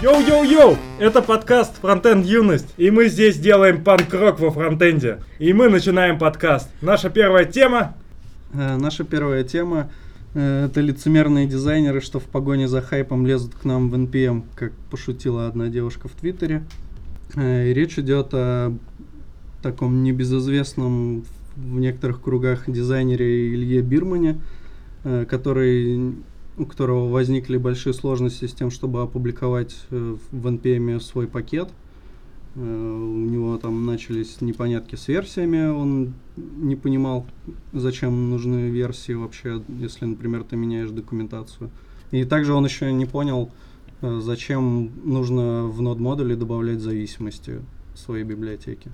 Йоу-йоу-йоу! Это подкаст «Фронтенд Юность», и мы здесь делаем панк-рок во фронтенде. И мы начинаем подкаст. Наша первая тема... Э, наша первая тема э, это лицемерные дизайнеры, что в погоне за хайпом лезут к нам в NPM, как пошутила одна девушка в Твиттере. Э, и речь идет о таком небезызвестном в некоторых кругах дизайнере Илье Бирмане, э, который у которого возникли большие сложности с тем, чтобы опубликовать э, в NPM свой пакет. Э, у него там начались непонятки с версиями, он не понимал, зачем нужны версии вообще, если, например, ты меняешь документацию. И также он еще не понял, э, зачем нужно в нод модуле добавлять зависимости в своей библиотеке.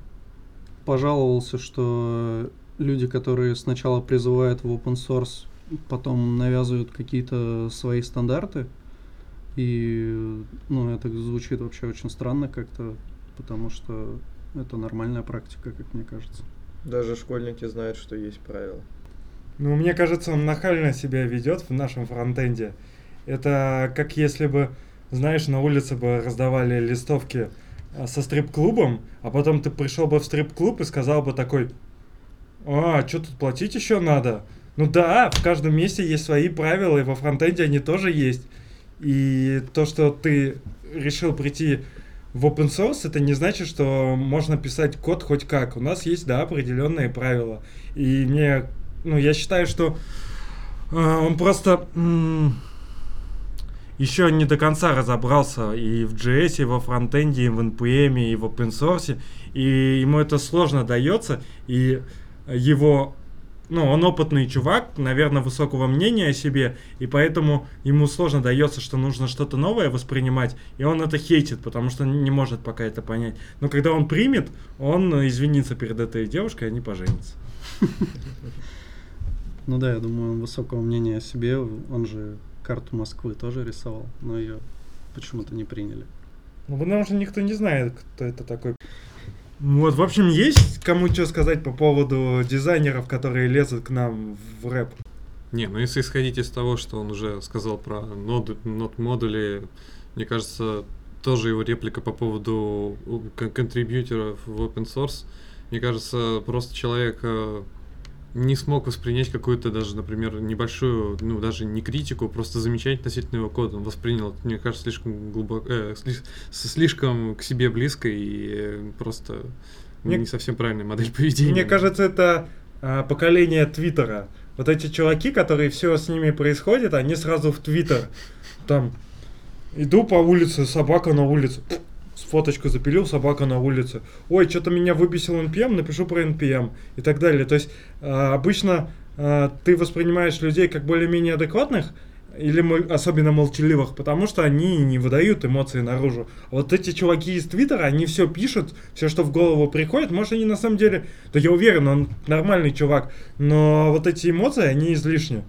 Пожаловался, что люди, которые сначала призывают в open source потом навязывают какие-то свои стандарты. И, ну, это звучит вообще очень странно как-то, потому что это нормальная практика, как мне кажется. Даже школьники знают, что есть правила. Ну, мне кажется, он нахально себя ведет в нашем фронтенде. Это как если бы, знаешь, на улице бы раздавали листовки а, со стрип-клубом, а потом ты пришел бы в стрип-клуб и сказал бы такой, а, что тут платить еще надо? Ну да, в каждом месте есть свои правила, и во фронтенде они тоже есть. И то, что ты решил прийти в open source, это не значит, что можно писать код хоть как. У нас есть, да, определенные правила. И мне, ну, я считаю, что э, он просто э, еще не до конца разобрался и в JS, и во фронтенде, и в NPM, и в open source. И ему это сложно дается. И его ну, он опытный чувак, наверное, высокого мнения о себе, и поэтому ему сложно дается, что нужно что-то новое воспринимать, и он это хейтит, потому что не может пока это понять. Но когда он примет, он извинится перед этой девушкой, и они поженятся. Ну да, я думаю, он высокого мнения о себе, он же карту Москвы тоже рисовал, но ее почему-то не приняли. Ну, потому что никто не знает, кто это такой. Вот, в общем, есть кому что сказать по поводу дизайнеров, которые лезут к нам в рэп? Не, ну если исходить из того, что он уже сказал про нод, нод модули, мне кажется, тоже его реплика по поводу контрибьюторов в open source, мне кажется, просто человек э, не смог воспринять какую-то даже, например, небольшую, ну, даже не критику, просто замечать относительно его кода. Он воспринял, мне кажется, слишком глубоко, э, слишком к себе близко и э, просто мне, не совсем правильная модель поведения. Мне кажется, это э, поколение Твиттера. Вот эти чуваки, которые все с ними происходит, они сразу в Твиттер. Там, иду по улице, собака на улице фоточку запилил, собака на улице. Ой, что-то меня выбесил NPM, напишу про NPM и так далее. То есть э, обычно э, ты воспринимаешь людей как более-менее адекватных, или мы, особенно молчаливых, потому что они не выдают эмоции наружу. Вот эти чуваки из Твиттера, они все пишут, все, что в голову приходит, может, они на самом деле, да я уверен, он нормальный чувак, но вот эти эмоции, они излишни.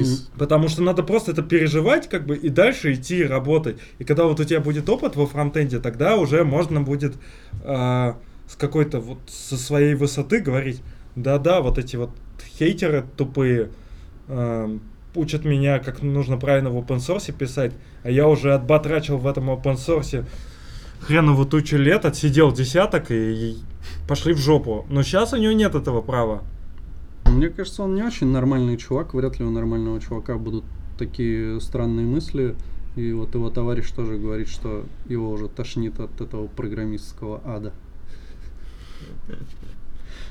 Из... Потому что надо просто это переживать, как бы, и дальше идти работать. И когда вот у тебя будет опыт во фронтенде, тогда уже можно будет э, с какой-то вот со своей высоты говорить, да-да, вот эти вот хейтеры тупые э, учат меня, как нужно правильно в open source писать, а я уже отбатрачил в этом open source хренову тучу лет, отсидел десяток и пошли в жопу. Но сейчас у него нет этого права. Мне кажется, он не очень нормальный чувак. Вряд ли у нормального чувака будут такие странные мысли. И вот его товарищ тоже говорит, что его уже тошнит от этого программистского ада.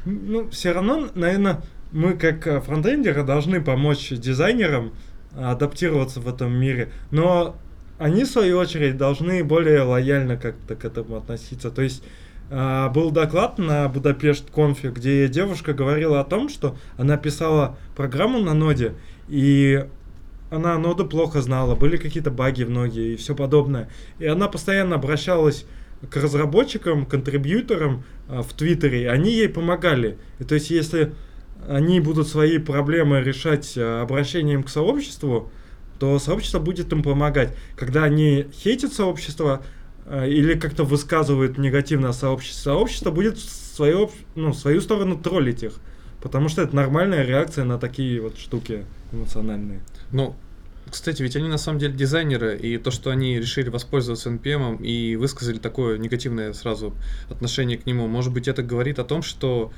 Ну, все равно, наверное, мы как э, фронтендеры должны помочь дизайнерам адаптироваться в этом мире. Но они, в свою очередь, должны более лояльно как-то к этому относиться. То есть был доклад на Будапешт Конфе, где девушка говорила о том, что она писала программу на ноде, и она ноду плохо знала, были какие-то баги в ноде и все подобное. И она постоянно обращалась к разработчикам, контрибьюторам а, в Твиттере, они ей помогали. И то есть, если они будут свои проблемы решать а, обращением к сообществу, то сообщество будет им помогать. Когда они хейтят сообщество, или как-то высказывают негативно о сообществе, сообщество будет свою, ну, свою сторону троллить их. Потому что это нормальная реакция на такие вот штуки эмоциональные. Ну, Кстати, ведь они на самом деле дизайнеры, и то, что они решили воспользоваться NPM и высказали такое негативное сразу отношение к нему, может быть, это говорит о том, что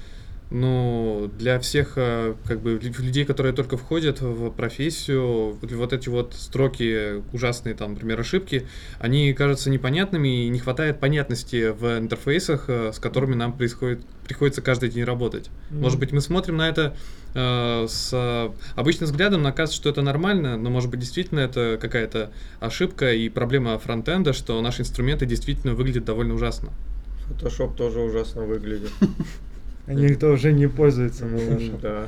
ну, для всех э, как бы людей, которые только входят в профессию, вот эти вот строки ужасные, там, например, ошибки, они кажутся непонятными и не хватает понятности в интерфейсах, э, с которыми нам происходит, приходится каждый день работать. Mm. Может быть, мы смотрим на это э, с обычным взглядом, нам кажется, что это нормально, но может быть действительно это какая-то ошибка и проблема фронтенда, что наши инструменты действительно выглядят довольно ужасно. Photoshop тоже ужасно выглядит. Они никто уже не пользуется. Ну, да.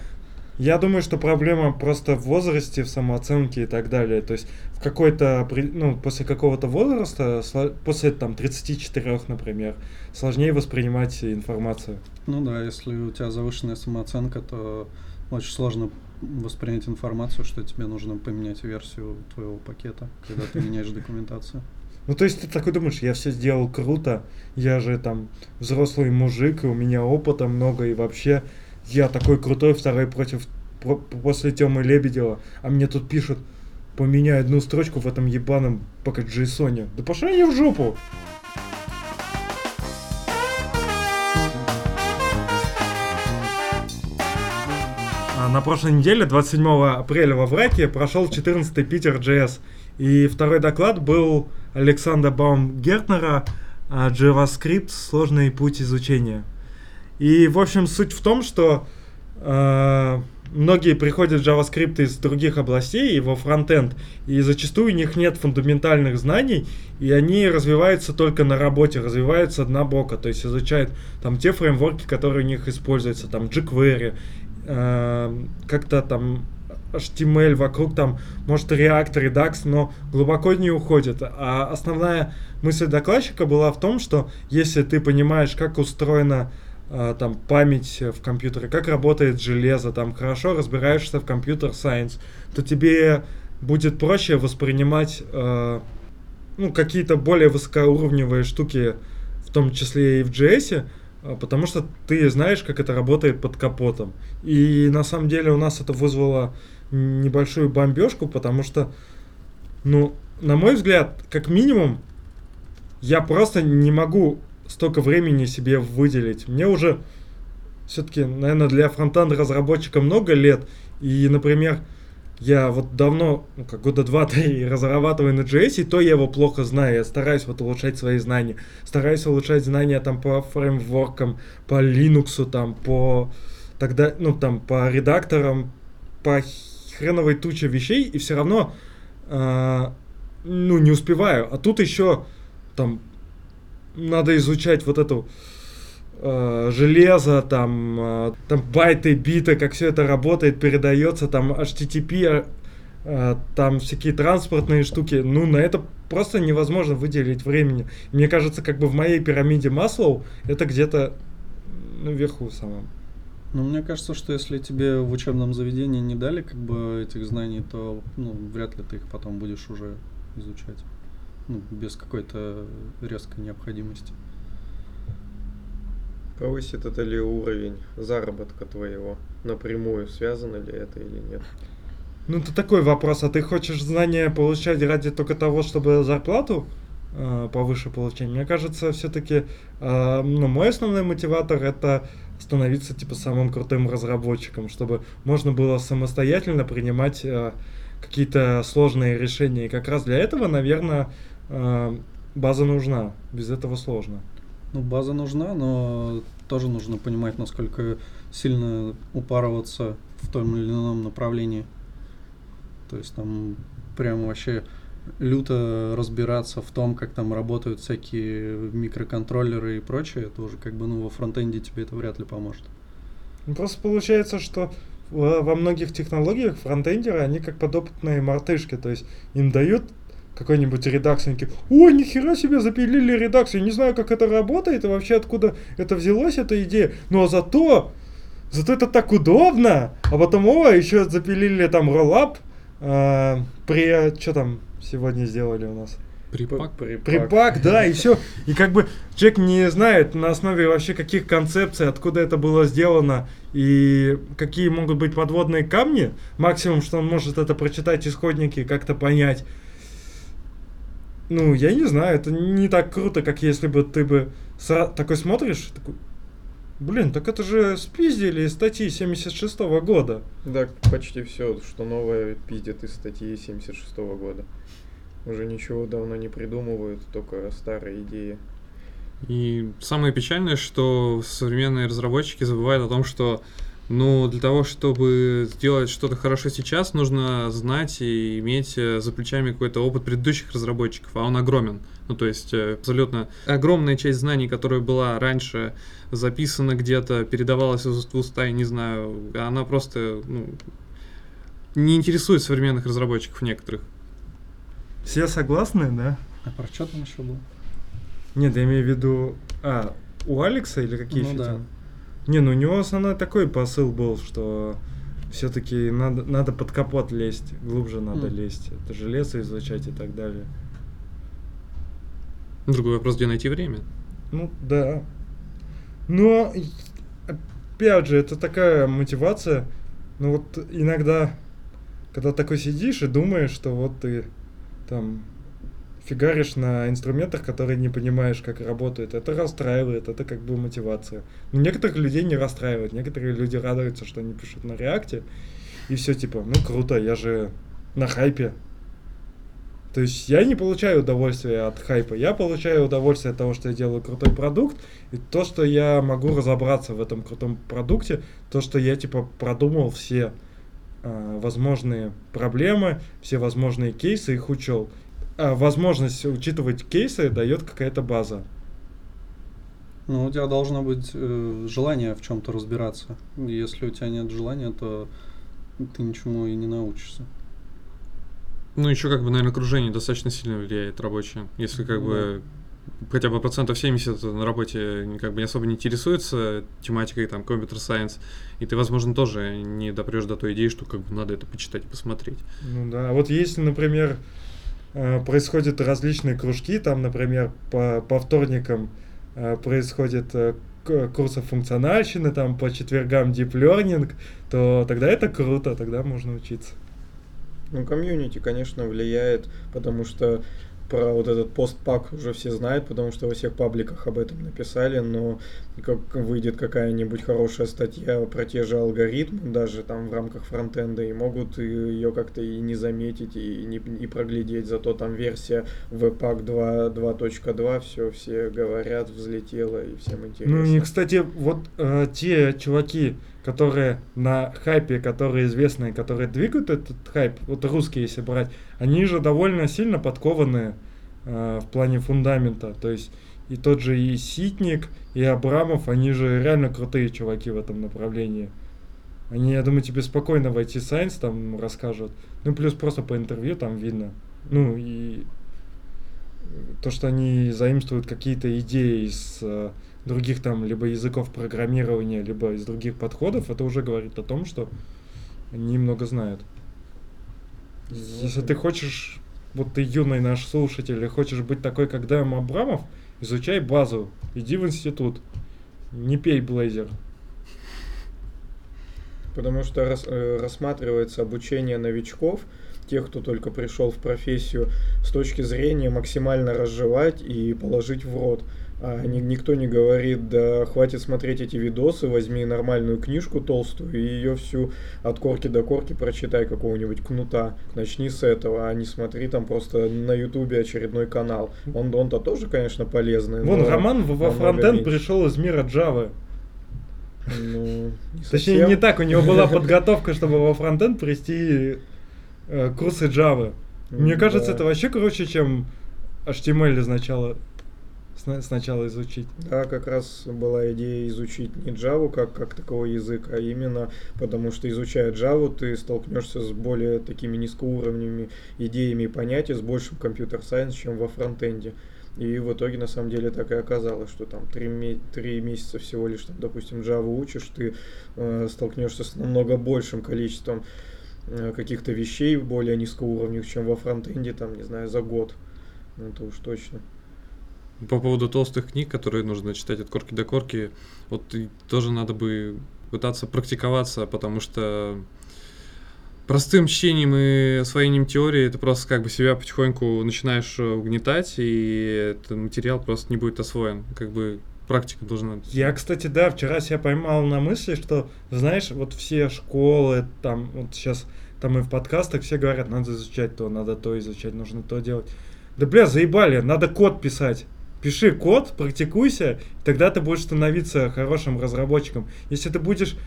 Я думаю, что проблема просто в возрасте, в самооценке и так далее. То есть в какой-то, ну, после какого-то возраста, после там 34, например, сложнее воспринимать информацию. Ну да, если у тебя завышенная самооценка, то очень сложно воспринять информацию, что тебе нужно поменять версию твоего пакета, когда ты меняешь документацию. Ну, то есть ты такой думаешь, я все сделал круто, я же там взрослый мужик, и у меня опыта много, и вообще я такой крутой второй против после Тёмы Лебедева, а мне тут пишут, поменяй одну строчку в этом ебаном пока JSON. Да пошли они в жопу! А на прошлой неделе, 27 апреля во Враке, прошел 14-й Питер JS. И второй доклад был Александра Баумгертнера JavaScript «Сложный путь изучения». И, в общем, суть в том, что э, многие приходят в JavaScript из других областей во фронтенд, и зачастую у них нет фундаментальных знаний, и они развиваются только на работе, развиваются однобоко, то есть изучают там те фреймворки, которые у них используются, там jQuery, э, как-то там HTML, вокруг там, может, React, Redux, но глубоко не уходит. А основная мысль докладчика была в том, что если ты понимаешь, как устроена э, там память в компьютере, как работает железо, там хорошо разбираешься в компьютер сайенс, то тебе будет проще воспринимать э, ну, какие-то более высокоуровневые штуки, в том числе и в JS, э, потому что ты знаешь, как это работает под капотом. И на самом деле у нас это вызвало небольшую бомбежку, потому что, ну, на мой взгляд, как минимум, я просто не могу столько времени себе выделить. Мне уже все-таки, наверное, для фронтенда разработчика много лет. И, например, я вот давно, ну, как года два-три разрабатываю на JS, и то я его плохо знаю. Я стараюсь вот улучшать свои знания. Стараюсь улучшать знания там по фреймворкам, по Linux, там, по тогда, ну, там, по редакторам, по хреновой туча вещей, и все равно, э, ну, не успеваю. А тут еще там надо изучать вот эту э, железо, там, э, там байты, биты, как все это работает, передается, там HTTP, э, там всякие транспортные штуки. Ну, на это просто невозможно выделить времени. Мне кажется, как бы в моей пирамиде Маслоу это где-то наверху самом. Ну, мне кажется, что если тебе в учебном заведении не дали как бы этих знаний, то ну, вряд ли ты их потом будешь уже изучать. Ну, без какой-то резкой необходимости. Повысит это ли уровень заработка твоего? Напрямую связано ли это или нет? Ну, это такой вопрос. А ты хочешь знания получать ради только того, чтобы зарплату повыше получать? Мне кажется, все-таки э, ну, мой основной мотиватор это становиться типа самым крутым разработчиком, чтобы можно было самостоятельно принимать э, какие-то сложные решения. И как раз для этого, наверное, э, база нужна. Без этого сложно. Ну, база нужна, но тоже нужно понимать, насколько сильно упарываться в том или ином направлении. То есть там прям вообще люто разбираться в том, как там работают всякие микроконтроллеры и прочее, это уже как бы, ну, во фронтенде тебе это вряд ли поможет. Ну, просто получается, что во многих технологиях фронтендеры, они как подопытные мартышки, то есть им дают какой-нибудь редакс, они такие, ой, нихера себе, запилили редакс, я не знаю, как это работает, и вообще откуда это взялось, эта идея, но зато, зато это так удобно, а потом, о, еще запилили там роллап, э, при, что там, сегодня сделали у нас? Припак. Припак. Припак, да, и все. И как бы человек не знает на основе вообще каких концепций, откуда это было сделано и какие могут быть подводные камни. Максимум, что он может это прочитать исходники и как-то понять. Ну, я не знаю, это не так круто, как если бы ты бы сра- такой смотришь, такой, блин, так это же спиздили из статьи 76 года. Да, почти все, что новое пиздят из статьи 76 года. Уже ничего давно не придумывают, только старые идеи. И самое печальное, что современные разработчики забывают о том, что ну, для того, чтобы сделать что-то хорошо сейчас, нужно знать и иметь э, за плечами какой-то опыт предыдущих разработчиков, а он огромен. Ну, то есть, э, абсолютно огромная часть знаний, которая была раньше записана где-то, передавалась из уст в уста, я не знаю, она просто, ну, не интересует современных разработчиков некоторых. Все согласны, да? А про что там еще было? Нет, я имею в виду... А, у Алекса или какие Ну еще да. Не, ну у него основной такой посыл был, что все-таки надо, надо под капот лезть, глубже надо М. лезть, это железо изучать и так далее. Другой вопрос, где найти время. Ну да. Но опять же, это такая мотивация. Ну вот иногда, когда такой сидишь и думаешь, что вот ты там фигаришь на инструментах, которые не понимаешь, как работают, это расстраивает, это как бы мотивация. Но некоторых людей не расстраивает, некоторые люди радуются, что они пишут на реакте, и все типа, ну круто, я же на хайпе. То есть я не получаю удовольствия от хайпа, я получаю удовольствие от того, что я делаю крутой продукт, и то, что я могу разобраться в этом крутом продукте, то, что я типа продумал все а, возможные проблемы, все возможные кейсы, их учел. А возможность учитывать кейсы дает какая-то база. Ну, у тебя должно быть э, желание в чем-то разбираться. Если у тебя нет желания, то ты ничему и не научишься. Ну, еще как бы, наверное, окружение достаточно сильно влияет рабочее. Если как Ну бы хотя бы процентов 70 на работе как бы не особо не интересуется тематикой там компьютер сайенс, и ты, возможно, тоже не допрешь до той идеи, что как бы надо это почитать и посмотреть. Ну да, вот если, например, э, происходят различные кружки, там, например, по, по вторникам э, происходят э, к- курсы функциональщины, там по четвергам deep learning, то тогда это круто, тогда можно учиться. Ну, комьюнити, конечно, влияет, потому что про вот этот постпак уже все знают, потому что во всех пабликах об этом написали, но как выйдет какая-нибудь хорошая статья про те же алгоритмы, даже там в рамках фронтенда, и могут ее как-то и не заметить, и не и проглядеть, зато там версия 2, 2.2, все, все говорят, взлетела, и всем интересно. Ну и, кстати, вот э, те чуваки, которые на хайпе, которые известные, которые двигают этот хайп, вот русские, если брать, они же довольно сильно подкованы э, в плане фундамента. То есть и тот же и Ситник, и Абрамов, они же реально крутые чуваки в этом направлении. Они, я думаю, тебе спокойно в IT Science там расскажут. Ну, плюс просто по интервью там видно. Ну, и то, что они заимствуют какие-то идеи из э, других там либо языков программирования, либо из других подходов, это уже говорит о том, что они много знают. Если ты хочешь, вот ты юный наш слушатель, и хочешь быть такой, как Дэм Абрамов, изучай базу, иди в институт, не пей блейзер. Потому что рас- э, рассматривается обучение новичков, тех, кто только пришел в профессию, с точки зрения максимально разжевать и положить в рот. А ни- никто не говорит, да хватит смотреть эти видосы, возьми нормальную книжку толстую и ее всю от корки до корки прочитай какого-нибудь кнута. Начни с этого, а не смотри там просто на ютубе очередной канал. Он, он-то тоже, конечно, полезный. Вон, но Роман во фронтенд пришел из мира Java. Ну, не Точнее, совсем. не так, у него была подготовка, чтобы во фронтенд прийти э, курсы Java. Мне кажется, Да. это вообще круче, чем HTML изначала, сначала изучить. Да, как раз была идея изучить не Java как, как таковой язык, а именно потому что изучая Java, ты столкнешься с более такими низкоуровневыми идеями и понятиями, с большим компьютер-сайенс, чем во фронтенде. И в итоге, на самом деле, так и оказалось, что там три, три месяца всего лишь, там, допустим, Java учишь, ты э, столкнешься с намного большим количеством э, каких-то вещей более низкоуровневых, чем во фронтенде, там, не знаю, за год. Ну, это уж точно. По поводу толстых книг, которые нужно читать от корки до корки, вот тоже надо бы пытаться практиковаться, потому что простым чтением и освоением теории ты просто как бы себя потихоньку начинаешь э, угнетать, и этот материал просто не будет освоен. Как бы практика должна... Я, кстати, да, вчера себя поймал на мысли, что, знаешь, вот все школы, там, вот сейчас, там и в подкастах все говорят, надо изучать то, надо то изучать, нужно то делать. Да, бля, заебали, надо код писать. Пиши код, практикуйся, тогда ты будешь становиться хорошим разработчиком. Если ты будешь,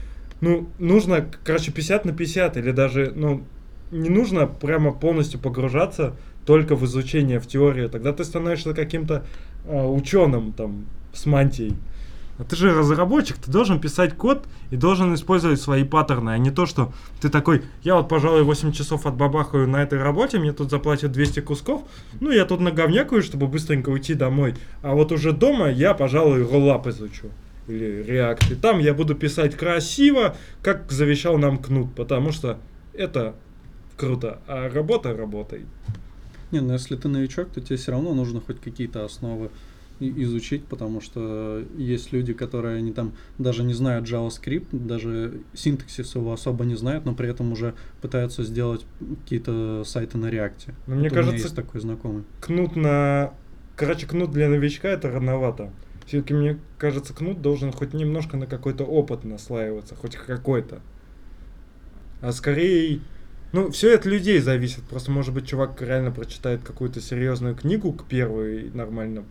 ну, нужно, короче, 50 на 50, или даже, ну, не нужно прямо полностью погружаться только в изучение, в теорию. Тогда ты становишься каким-то э, ученым, там, с мантией. А ты же разработчик, ты должен писать код и должен использовать свои паттерны, а не то, что ты такой, я вот, пожалуй, 8 часов отбабахаю на этой работе, мне тут заплатят 200 кусков, ну, я тут наговнякаю, чтобы быстренько уйти домой, а вот уже дома я, пожалуй, роллап изучу или React, и там я буду писать красиво, как завещал нам Кнут, потому что это круто, а работа работой. Не, ну если ты новичок, то тебе все равно нужно хоть какие-то основы изучить, потому что есть люди, которые они там даже не знают JavaScript, даже синтаксис его особо не знают, но при этом уже пытаются сделать какие-то сайты на React. Но мне кажется, есть такой знакомый. Кнут на... Короче, кнут для новичка это рановато. Все-таки мне кажется, кнут должен хоть немножко на какой-то опыт наслаиваться, хоть какой-то. А скорее ну, все от людей зависит. Просто, может быть, чувак реально прочитает какую-то серьезную книгу к первой нормально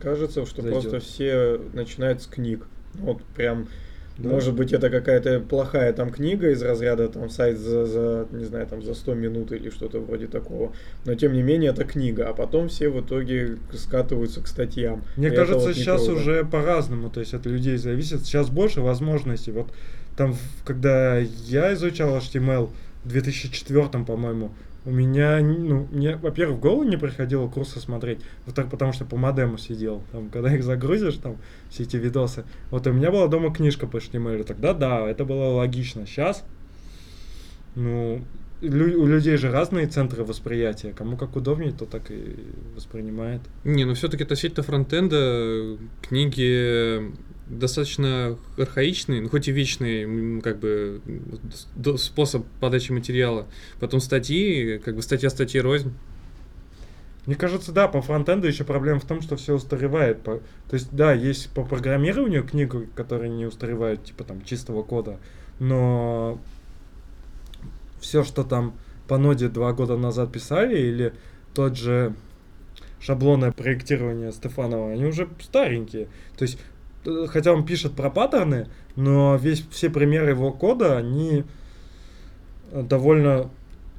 Кажется, что зайдет. просто все начинают с книг. Вот прям, да. может быть, это какая-то плохая там книга из разряда там сайт за, за, не знаю, там за 100 минут или что-то вроде такого. Но тем не менее это книга, а потом все в итоге скатываются к статьям. Мне и кажется, вот сейчас круто. уже по-разному, то есть от людей зависит. Сейчас больше возможностей. Вот там, когда я изучал HTML в 2004, по-моему, у меня, ну, мне, во-первых, в голову не приходило курсы смотреть, во-вторых, потому что по модему сидел, там, когда их загрузишь, там, все эти видосы. Вот у меня была дома книжка по HTML, тогда да, это было логично. Сейчас, ну, лю- у людей же разные центры восприятия, кому как удобнее, то так и воспринимает. Не, ну все-таки относительно фронтенда книги достаточно архаичный, ну, хоть и вечный, как бы, способ подачи материала. Потом статьи, как бы статья статьи рознь. Мне кажется, да, по фронтенду еще проблема в том, что все устаревает. По, то есть, да, есть по программированию книгу, которые не устаревают, типа там чистого кода, но все, что там по ноде два года назад писали, или тот же шаблонное проектирование Стефанова, они уже старенькие. То есть хотя он пишет про паттерны, но весь, все примеры его кода, они довольно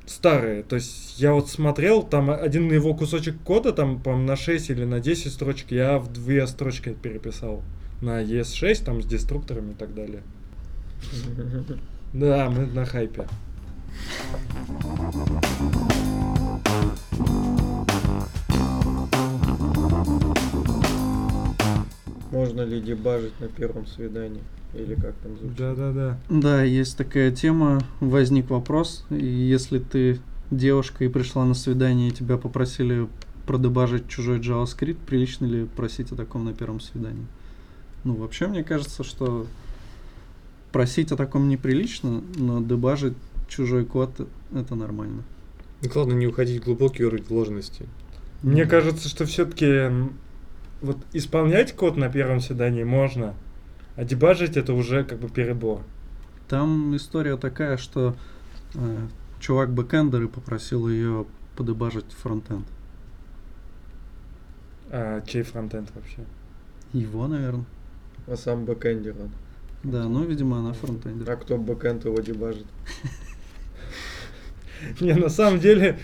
старые. То есть я вот смотрел, там один его кусочек кода, там, по на 6 или на 10 строчек, я в две строчки переписал. На ES6, там, с деструкторами и так далее. Да, мы на хайпе. Можно ли дебажить на первом свидании? Или как там звучит? Да, да, да. Да, есть такая тема. Возник вопрос. И если ты девушка и пришла на свидание, и тебя попросили продебажить чужой JavaScript, прилично ли просить о таком на первом свидании? Ну, вообще, мне кажется, что просить о таком неприлично, но дебажить чужой код это нормально. Ну, главное не уходить в глубокий уровень вложенности. Мне кажется, что все-таки вот исполнять код на первом свидании можно, а дебажить это уже как бы перебор. Там история такая, что э, чувак бэкэндер и попросил ее подебажить фронтенд. А чей фронтенд вообще? Его, наверное. А сам бэкэндер он. Да, ну, видимо, она фронтендер. А кто бэкэнд его дебажит? Не, на самом деле,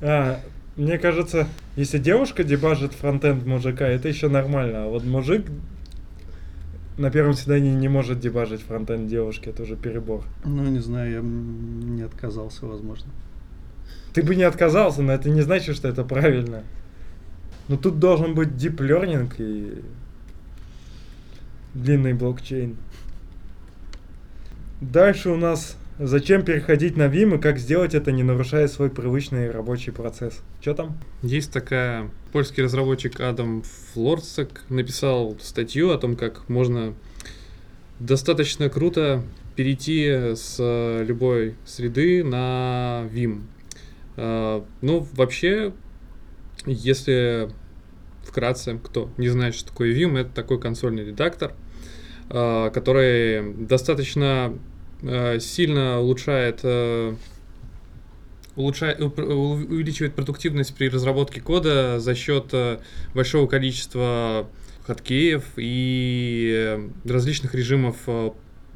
а, мне кажется, если девушка дебажит фронтенд мужика, это еще нормально. А вот мужик на первом свидании не может дебажить фронтенд девушки, это уже перебор. Ну, не знаю, я не отказался, возможно. Ты бы не отказался, но это не значит, что это правильно. Но тут должен быть deep learning и длинный блокчейн. Дальше у нас Зачем переходить на Vim и как сделать это, не нарушая свой привычный рабочий процесс? Что там? Есть такая польский разработчик Адам Флорцек написал статью о том, как можно достаточно круто перейти с любой среды на Vim. А, Ну, вообще, если вкратце, кто не знает, что такое Vim, это такой консольный редактор, а, который достаточно сильно улучшает э, улучшает, у- увеличивает продуктивность при разработке кода за счет э, большого количества хаткеев и э, различных режимов э,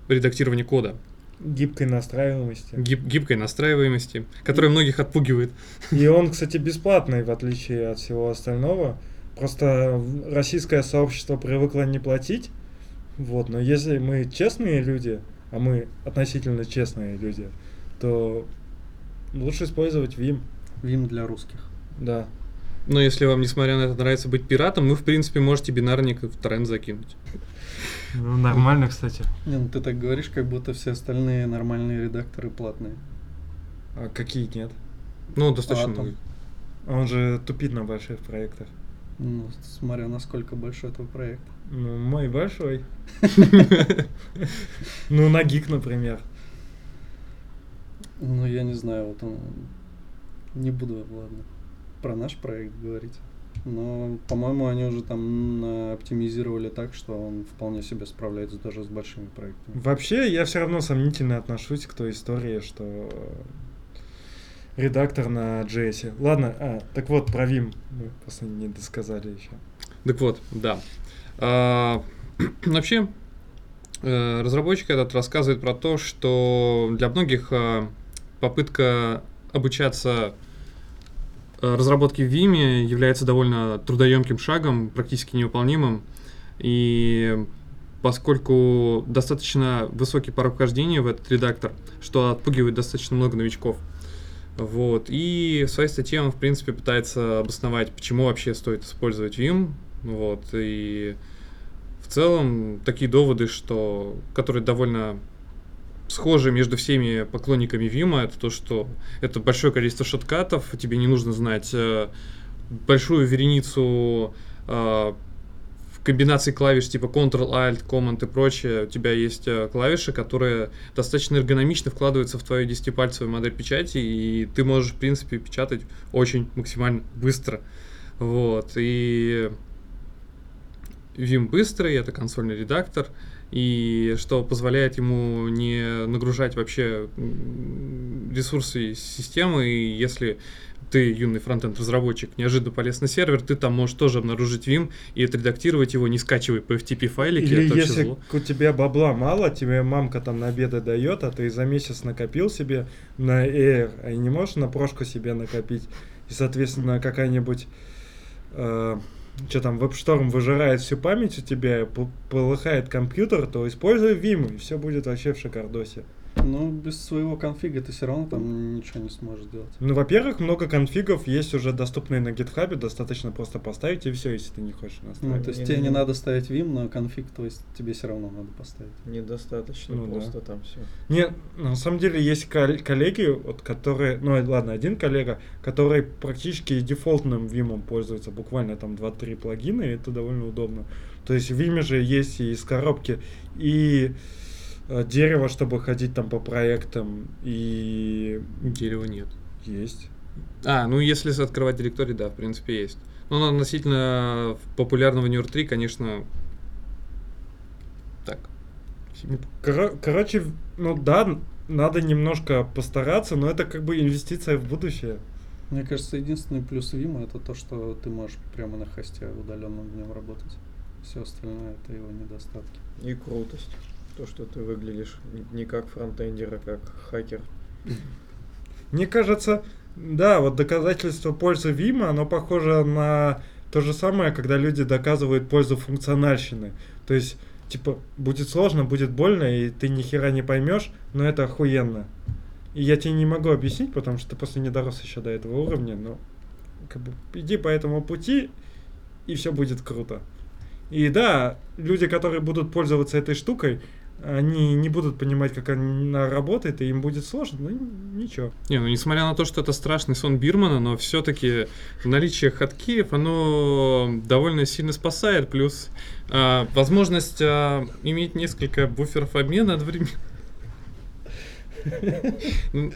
редактирования кода, Гибкой настраиваемости. гиб- гибкой настраиваемости, которая многих отпугивает. И он, кстати, бесплатный, в отличие от всего остального. Просто российское сообщество привыкло не платить. Вот, но если мы честные люди, а мы относительно честные люди, то лучше использовать Vim. Vim для русских. Да. Но если вам, несмотря на это, нравится быть пиратом, вы, в принципе, можете бинарник в тренд закинуть. Ну, нормально, кстати. Не, ну ты так говоришь, как будто все остальные нормальные редакторы платные. А какие нет? Ну, достаточно Атом. много. Он же тупит на больших проектах. Ну, смотря насколько большой твой проект. Ну, мой большой. Ну, на гик, например. Ну, я не знаю, вот он... Не буду, ладно, про наш проект говорить. Но, по-моему, они уже там оптимизировали так, что он вполне себе справляется даже с большими проектами. Вообще, я все равно сомнительно отношусь к той истории, что редактор на JS. Ладно, а, так вот, про Vim мы просто не досказали еще. Так вот, да. А, вообще, э, разработчик этот рассказывает про то, что для многих э, попытка обучаться э, разработке в Vim является довольно трудоемким шагом, практически невыполнимым. И поскольку достаточно высокий порог вхождения в этот редактор, что отпугивает достаточно много новичков. Вот. И в своей статье он, в принципе, пытается обосновать, почему вообще стоит использовать Vim. Вот. И целом такие доводы, что, которые довольно схожи между всеми поклонниками Vim, это то, что это большое количество шоткатов, тебе не нужно знать э, большую вереницу э, в комбинации клавиш типа Ctrl-Alt, Command и прочее, у тебя есть э, клавиши, которые достаточно эргономично вкладываются в твою 10-пальцевую модель печати, и ты можешь, в принципе, печатать очень максимально быстро. Вот, и Vim быстрый, это консольный редактор, и что позволяет ему не нагружать вообще ресурсы системы, и если ты, юный фронтенд разработчик, неожиданно полез на сервер, ты там можешь тоже обнаружить Vim и отредактировать его, не скачивая по FTP файлики, Или это если зло. у тебя бабла мало, тебе мамка там на обеды дает, а ты за месяц накопил себе на Air, а и не можешь на прошку себе накопить. И, соответственно, какая-нибудь... что там, WebStorm выжирает всю память у тебя, полыхает компьютер, то используй Vim, и все будет вообще в шикардосе. Ну, без своего конфига ты все равно там ничего не сможешь сделать. Ну, во-первых, много конфигов есть уже доступные на GitHub, достаточно просто поставить и все, если ты не хочешь Ну, настраивать. то есть тебе не не- надо ставить Vim, но конфиг, то есть тебе все равно надо поставить. Недостаточно Ну да. просто там все. Нет, на самом деле есть кол- коллеги, вот, которые, ну ладно, один коллега, который практически дефолтным Vim пользуется, буквально там 2-3 плагина, и это довольно удобно. То есть в Vim же есть и из коробки, и дерево, чтобы ходить там по проектам, и Дерева нет. есть. А, ну если открывать директорий, да, в принципе, есть. Но ну, относительно популярного Nerd 3, конечно, так. Ну, коро- короче, ну да, надо немножко постараться, но это как бы инвестиция в будущее. Мне кажется, единственный плюс Vim это то, что ты можешь прямо на хосте удаленном в нем работать. Все остальное это его недостатки. И крутость. То, что ты выглядишь не- как фронтендер, а как хакер. Мне кажется, да, вот доказательство пользы Вима, оно похоже на то же самое, когда люди доказывают пользу функциональщины. То есть, типа, будет сложно, будет больно, и ты ни хера не поймешь, но это охуенно. И я тебе не могу объяснить, потому что ты просто не дорос еще до этого уровня, но как бы иди по этому пути, и все будет круто. И да, люди, которые будут пользоваться этой штукой, они не будут понимать, как она работает, и им будет сложно, ну ничего. Не, ну несмотря на то, что это страшный сон Бирмана, но все-таки наличие хаткиев, оно довольно сильно спасает, плюс а, возможность а, иметь несколько буферов обмена одновременно.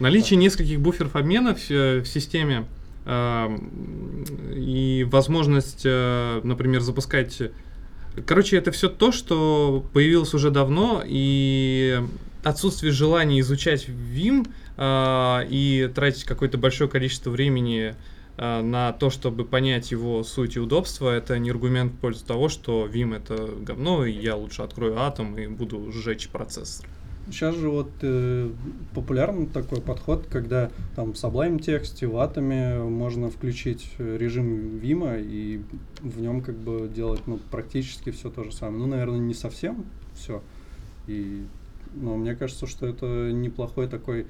Наличие нескольких буферов обмена в, в системе а, и возможность, а, например, запускать Короче, это все то, что появилось уже давно, и отсутствие желания изучать Vim э, и тратить какое-то большое количество времени э, на то, чтобы понять его суть и удобство, это не аргумент в пользу того, что Vim это говно, и я лучше открою атом и буду сжечь процессор. Сейчас же вот э, популярный такой подход, когда там в Sublime тексте, в Атоме можно включить режим Вима и в нем как бы делать ну, практически все то же самое. Ну, наверное, не совсем все. И, но мне кажется, что это неплохой такой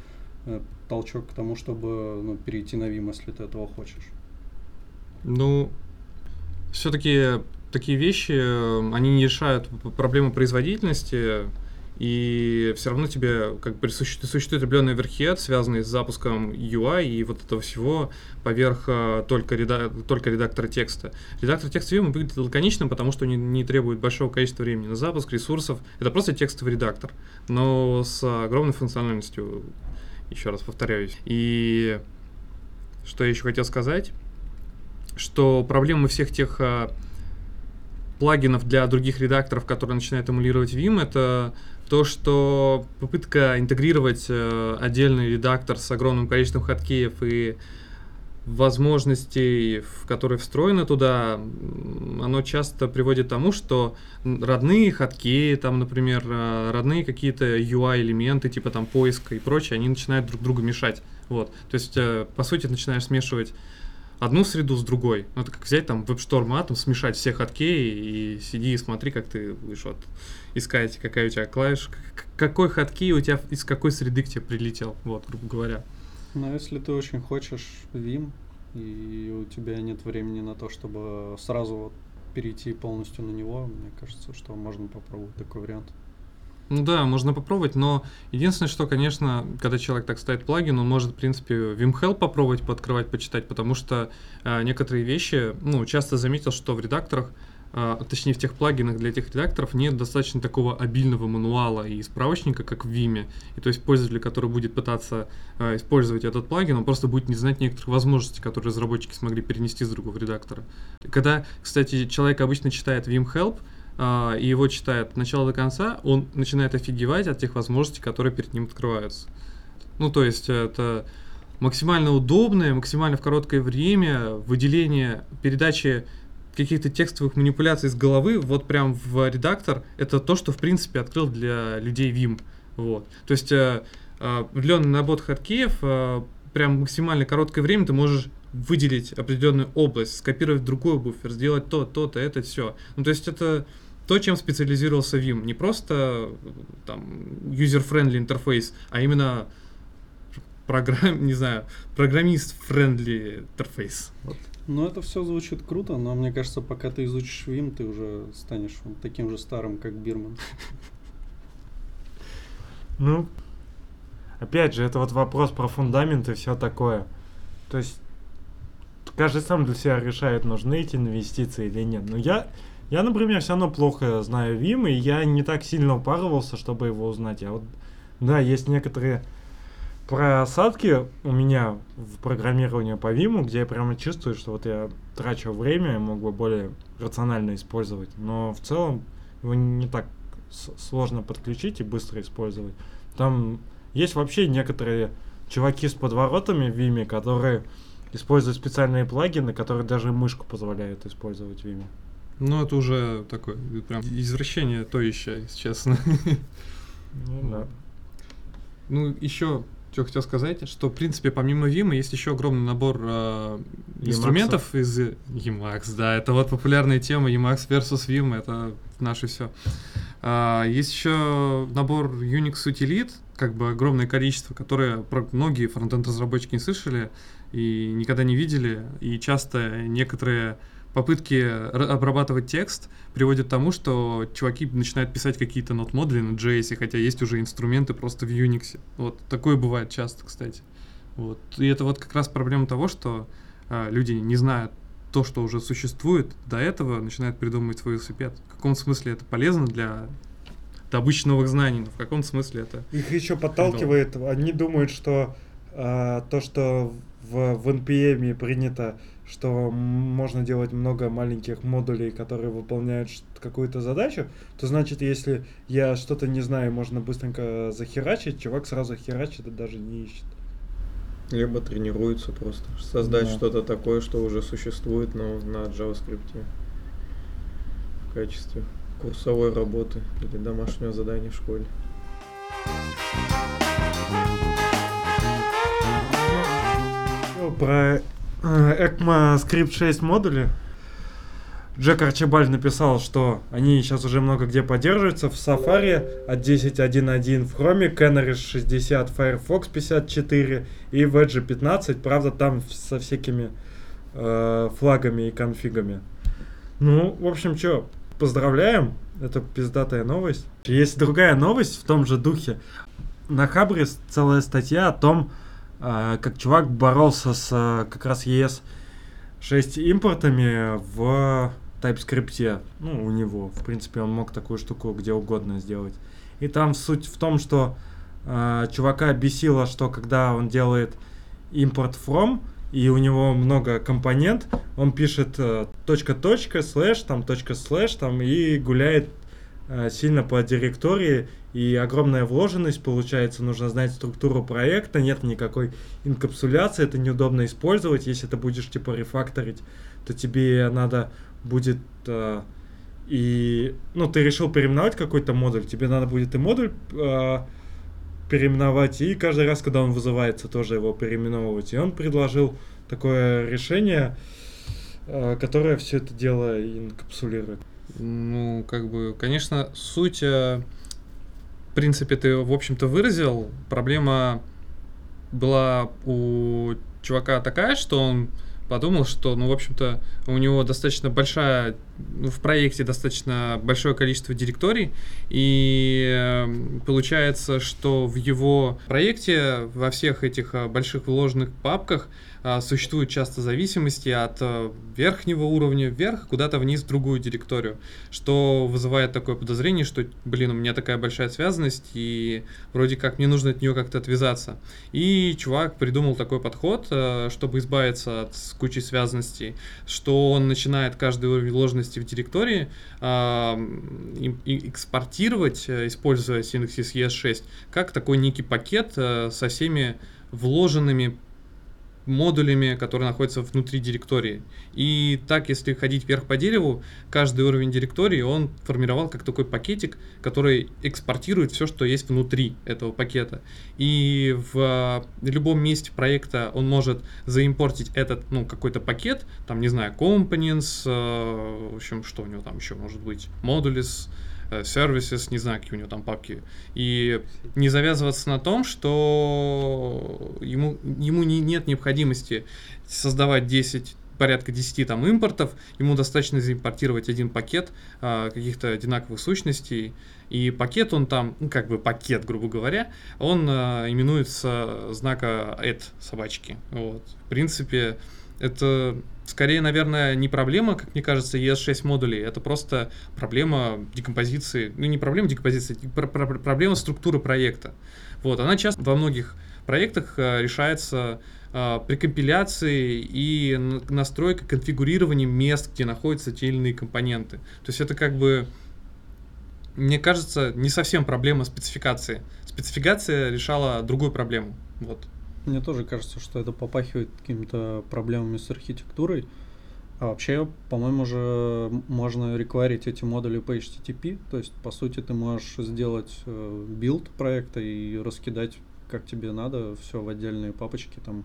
э, толчок к тому, чтобы ну, перейти на Vim, если ты этого хочешь. Ну, все-таки такие вещи, э, они не решают проблему производительности, и все равно тебе как бы существует определенный верхед, связанный с запуском UI и вот этого всего поверх а, только, реда только редактора текста. Редактор текста Vim выглядит лаконичным, потому что не, не требует большого количества времени на запуск, ресурсов. Это просто текстовый редактор, но с огромной функциональностью, еще раз повторяюсь. И что я еще хотел сказать, что проблема всех тех а, плагинов для других редакторов, которые начинают эмулировать Vim, это то, что попытка интегрировать э, отдельный редактор с огромным количеством хаткеев и возможностей, которые встроены туда, оно часто приводит к тому, что родные хаткеи, там, например, э, родные какие-то UI-элементы, типа там поиска и прочее, они начинают друг другу мешать. Вот. То есть, э, по сути, начинаешь смешивать одну среду с другой. Ну, это как взять там WebStorm Atom, смешать все хаткеи и сиди и смотри, как ты будешь вот искать, какая у тебя клавиша, какой хаткей у тебя из какой среды к тебе прилетел, вот, грубо говоря. Но если ты очень хочешь Vim, и у тебя нет времени на то, чтобы сразу вот перейти полностью на него, мне кажется, что можно попробовать такой вариант. Ну да, можно попробовать, но единственное, что, конечно, когда человек так ставит плагин, он может, в принципе, VimHelp попробовать пооткрывать, почитать, потому что э, некоторые вещи, ну, часто заметил, что в редакторах, э, точнее в тех плагинах для этих редакторов нет достаточно такого обильного мануала и справочника, как в Vim. И то есть пользователь, который будет пытаться э, использовать этот плагин, он просто будет не знать некоторых возможностей, которые разработчики смогли перенести с другого редактора. Когда, кстати, человек обычно читает VimHelp, а, и его читает от начала до конца, он начинает офигевать от тех возможностей, которые перед ним открываются. Ну, то есть это максимально удобное, максимально в короткое время выделение передачи каких-то текстовых манипуляций из головы вот прям в редактор, это то, что в принципе открыл для людей Vim. Вот. То есть э, э, определенный набор хаткеев, э, прям максимально короткое время ты можешь выделить определенную область, скопировать другой буфер, сделать то, то-то, это все. Ну, то есть это то, чем специализировался Vim. Не просто там user-friendly интерфейс, а именно программ, не знаю, программист-friendly интерфейс. Вот. Ну, это все звучит круто, но мне кажется, пока ты изучишь Vim, ты уже станешь вот таким же старым, как Бирман. Ну, опять же, это вот вопрос про фундамент и все такое. То есть, каждый сам для себя решает, нужны эти инвестиции или нет. Но я, я, например, все равно плохо знаю Vim, и я не так сильно упарывался, чтобы его узнать. А вот, да, есть некоторые просадки у меня в программировании по Vim, где я прямо чувствую, что вот я трачу время и мог бы более рационально использовать. Но в целом его не так сложно подключить и быстро использовать. Там есть вообще некоторые чуваки с подворотами в Vim, которые используют специальные плагины, которые даже мышку позволяют использовать в Vim. Ну, это уже такое, прям извращение то еще, если честно. Ну, да. Ну, еще что хотел сказать, что, в принципе, помимо Vim есть еще огромный набор э, инструментов из Emacs, да, это вот популярная тема Emacs versus Vim, это наше все. А, есть еще набор Unix утилит, как бы огромное количество, которые многие фронтенд разработчики не слышали и никогда не видели, и часто некоторые попытки обрабатывать текст приводят к тому, что чуваки начинают писать какие-то нот-модули на JS, хотя есть уже инструменты просто в Unix. Вот такое бывает часто, кстати. Вот. И это вот как раз проблема того, что а, люди не знают то, что уже существует, до этого начинают придумывать свой велосипед. В каком смысле это полезно для добычи новых знаний, но в каком смысле это... Их еще подталкивает, они думают, что то, что в, в NPM принято, что можно делать много маленьких модулей, которые выполняют какую-то задачу, то значит, если я что-то не знаю, можно быстренько захерачить, чувак сразу херачит и даже не ищет. Либо тренируются просто. Создать Да. что-то такое, что уже существует, но на JavaScript. В качестве курсовой работы или домашнего задания в школе. Ну, Про э, ECMAScript 6 модули. Джек Арчибальд написал, что они сейчас уже много где поддерживаются. В Safari от 10.1.1, в Chrome Canary 60, Firefox 54 и в Edge 15. Правда, там со всякими э, флагами и конфигами. Ну, в общем, что, поздравляем. Это пиздатая новость. Есть другая новость в том же духе. На Хабре целая статья о том, как чувак боролся с а, как раз ES 6 импортами в TypeScript. Ну, у него. В принципе, он мог такую штуку где угодно сделать. И там суть в том, что а, чувака бесило, что когда он делает импорт from, и у него много компонент, он пишет э, точка точка слэш там точка слэш там и гуляет э, сильно по директории и огромная вложенность получается нужно знать структуру проекта нет никакой инкапсуляции это неудобно использовать если ты будешь типа рефакторить то тебе надо будет э, и ну ты решил переименовать какой-то модуль тебе надо будет и модуль э, переименовать и каждый раз когда он вызывается тоже его переименовывать. И он предложил такое решение э, которое все это дело инкапсулирует Ну, как бы, конечно, суть, э, в принципе, ты, в общем-то, выразил. Проблема была у чувака такая, что он подумал, что, ну, в общем-то, у него достаточно большая, в проекте достаточно большое количество директорий, и э, получается, что в его проекте во всех этих э, больших вложенных папках а, существуют часто зависимости от а, верхнего уровня вверх куда-то вниз в другую директорию, что вызывает такое подозрение, что, блин, у меня такая большая связанность, и вроде как мне нужно от нее как-то отвязаться. И чувак придумал такой подход, чтобы избавиться от кучи связанностей, что он начинает каждый уровень вложенности в директории а, и- и экспортировать, э, используя Syntaxis ES6, как такой некий пакет э, со всеми вложенными модулями, которые находятся внутри директории. И так, если ходить вверх по дереву, каждый уровень директории он формировал как такой пакетик, который экспортирует все, что есть внутри этого пакета. И в любом месте проекта он может заимпортить этот, ну, какой-то пакет, там, не знаю, components, э, в общем, что у него там еще может быть, modules, э, services, не знаю, какие у него там папки. И не завязываться на том, что ему, ему не, нет необходимости создавать 10 порядка 10 там импортов, ему достаточно заимпортировать один пакет а, каких-то одинаковых сущностей, и пакет он там, ну как бы пакет, грубо говоря, он а, именуется знака add собачки. Вот. В принципе, это скорее, наверное, не проблема, как мне кажется, ES6 модулей, это просто проблема декомпозиции, ну не проблема декомпозиции, пр- пр- проблема структуры проекта. Вот, она часто во многих проектах а, решается а, при компиляции и настройка конфигурирования мест, где находятся те или иные компоненты. То есть это как бы, мне кажется, не совсем проблема спецификации. Спецификация решала другую проблему. Вот. Мне тоже кажется, что это попахивает какими-то проблемами с архитектурой. А вообще, по-моему, же можно рекварить эти модули по HTTP. То есть, по сути, ты можешь сделать э, build проекта и раскидать как тебе надо, все в отдельные папочки там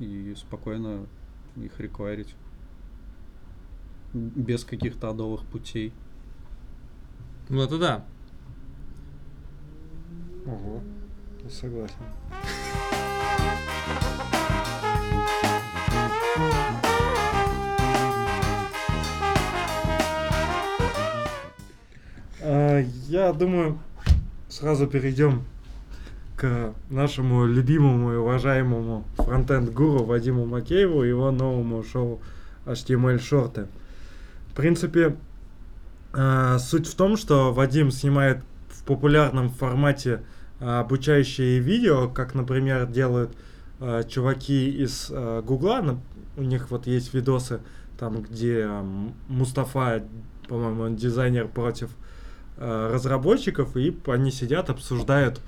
и спокойно их рекварить. Без каких-то адовых путей. Ну это да. Ого, согласен. Я думаю, сразу перейдем к нашему любимому и уважаемому фронтенд-гуру Вадиму Макееву и его новому шоу HTML шорты. В принципе, э, суть в том, что Вадим снимает в популярном формате э, обучающие видео, как, например, делают э, чуваки из Гугла. У них вот есть видосы, там, где Мустафа, по-моему, он дизайнер против разработчиков, и они сидят, обсуждают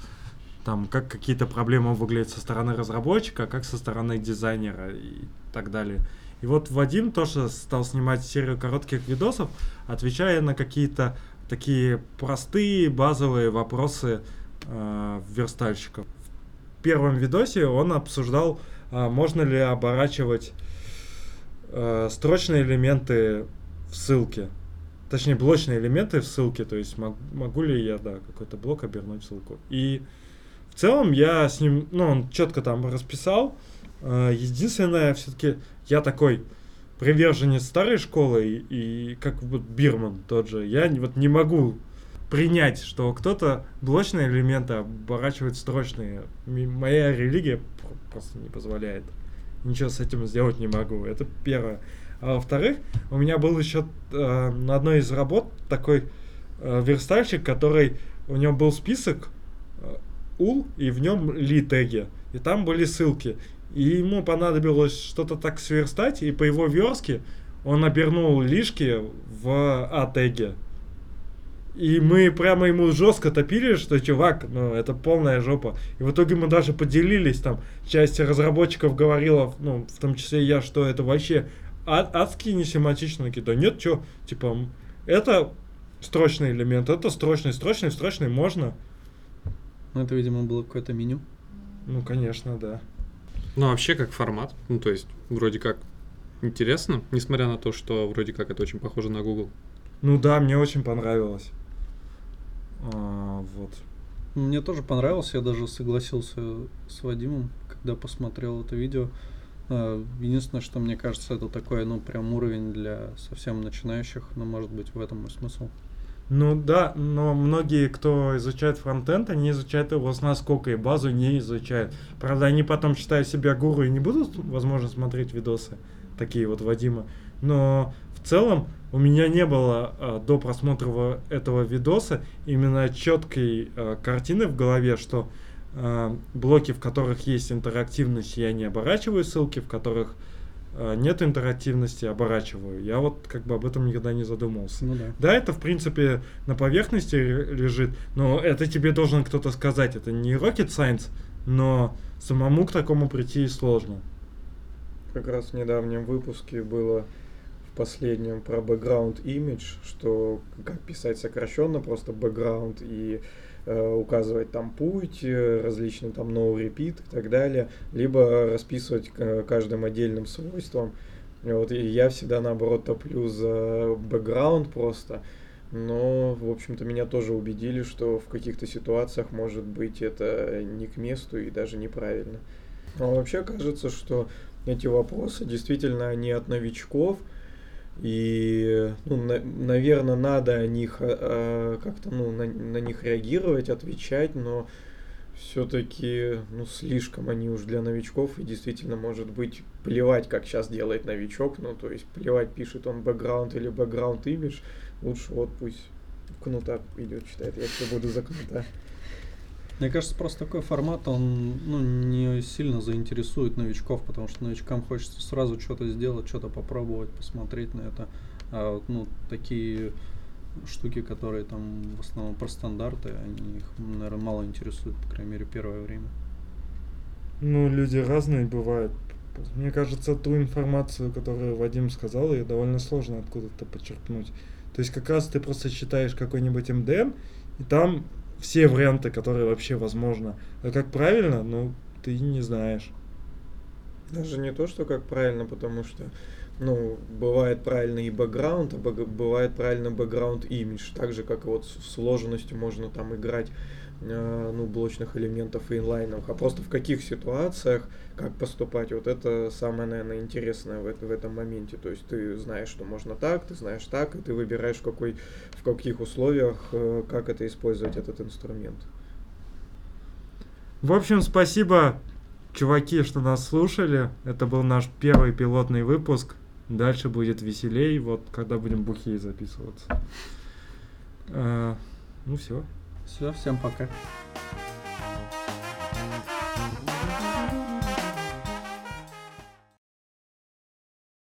там, как какие-то проблемы выглядят со стороны разработчика, как со стороны дизайнера и так далее. И вот Вадим тоже стал снимать серию коротких видосов, отвечая на какие-то такие простые базовые вопросы э, верстальщиков. В первом видосе он обсуждал, а, можно ли оборачивать э, строчные элементы в ссылке. Точнее, блочные элементы в ссылке, то есть мог- могу ли я, да, какой-то блок обернуть ссылку. И в целом я с ним, ну, он четко там расписал. Э, Единственное, все-таки я такой приверженец старой школы, и, и как вот Бирман тот же, я вот не могу принять, что кто-то блочные элементы оборачивает строчные. Моя религия пр- просто не позволяет. Ничего с этим сделать не могу. Это первое. А во-вторых, у меня был еще э, на одной из работ такой э, верстальщик, который у него был список э, и в нем ли теги. И там были ссылки. И ему понадобилось что-то так сверстать, и по его верстке он обернул лишки в а теги. И мы прямо ему жестко топили, что чувак, ну это полная жопа. И в итоге мы даже поделились там. Часть разработчиков говорила, ну, в том числе я, что это вообще а- адски несемантично. Такие, Да нет, что, типа, это строчный элемент, это строчный, строчный, строчный можно. Ну, это, видимо, было какое-то меню. Ну, конечно, да. Ну, вообще, как формат, ну, то есть, вроде как интересно, несмотря на то, что вроде как это очень похоже на Google. Ну да, мне очень понравилось. А, вот. Мне тоже понравилось, я даже согласился с Вадимом, когда посмотрел это видео. А, Единственное, что мне кажется, это такой, ну, прям уровень для совсем начинающих, но может быть в этом и смысл. Ну да, но многие, кто изучает фронтенд, они изучают его с наскока и базу не изучают. Правда, они потом считают себя гуру и не будут, возможно, смотреть видосы, такие вот Вадима. Но в целом у меня не было а, до просмотра этого видоса именно четкой а, картины в голове, что блоки, в которых есть интерактивность, я не оборачиваю ссылки, в которых а, нет интерактивности, оборачиваю. Я вот как бы об этом никогда не задумывался. Ну да. Да, это в принципе на поверхности лежит, но это тебе должен кто-то сказать. Это не rocket science, но самому к такому прийти сложно. Как раз в недавнем выпуске было в последнем про background image, что как писать сокращенно просто background и э, указывать там путь, э, различные там no repeat и так далее, либо расписывать э, каждым отдельным свойством. Вот, и я всегда наоборот топлю за background просто, но, в общем-то, меня тоже убедили, что в каких-то ситуациях, может быть, это не к месту и даже неправильно. Но вообще кажется, что эти вопросы действительно они от новичков, и, ну, наверное, надо о них э, э, как-то, ну, на, на них реагировать, отвечать, но все-таки, ну, слишком они уж для новичков, и действительно, может быть, плевать, как сейчас делает новичок, ну, то есть плевать, пишет он бэкграунд или бэкграунд имидж, лучше вот пусть кнута идет, читает, я все буду за кнута. Мне кажется, просто такой формат, он ну, не сильно заинтересует новичков, потому что новичкам хочется сразу что-то сделать, что-то попробовать, посмотреть на это. А вот, ну, такие штуки, которые там в основном про стандарты, они их, наверное, мало интересуют, по крайней мере, первое время. Ну, люди разные бывают. Мне кажется, ту информацию, которую Вадим сказал, ее довольно сложно откуда-то подчеркнуть. То есть как раз ты просто читаешь какой-нибудь МДМ, и там все варианты, которые вообще возможно. А как правильно, ну, ты не знаешь. Даже не то, что как правильно, потому что, ну, бывает правильно и бэкграунд, а бэг- бывает правильно бэкграунд имидж. Так же, как и вот с сложностью можно там играть ну, блочных элементов и инлайнов, а просто в каких ситуациях, как поступать. Вот это самое, наверное, интересное в, это, в этом моменте. То есть ты знаешь, что можно так, ты знаешь так, и ты выбираешь, какой, в каких условиях, э, как это использовать, этот инструмент. В общем, спасибо, чуваки, что нас слушали. Это был наш первый пилотный выпуск. Дальше будет веселей, вот когда будем бухие записываться. А, ну все. Все, всем пока.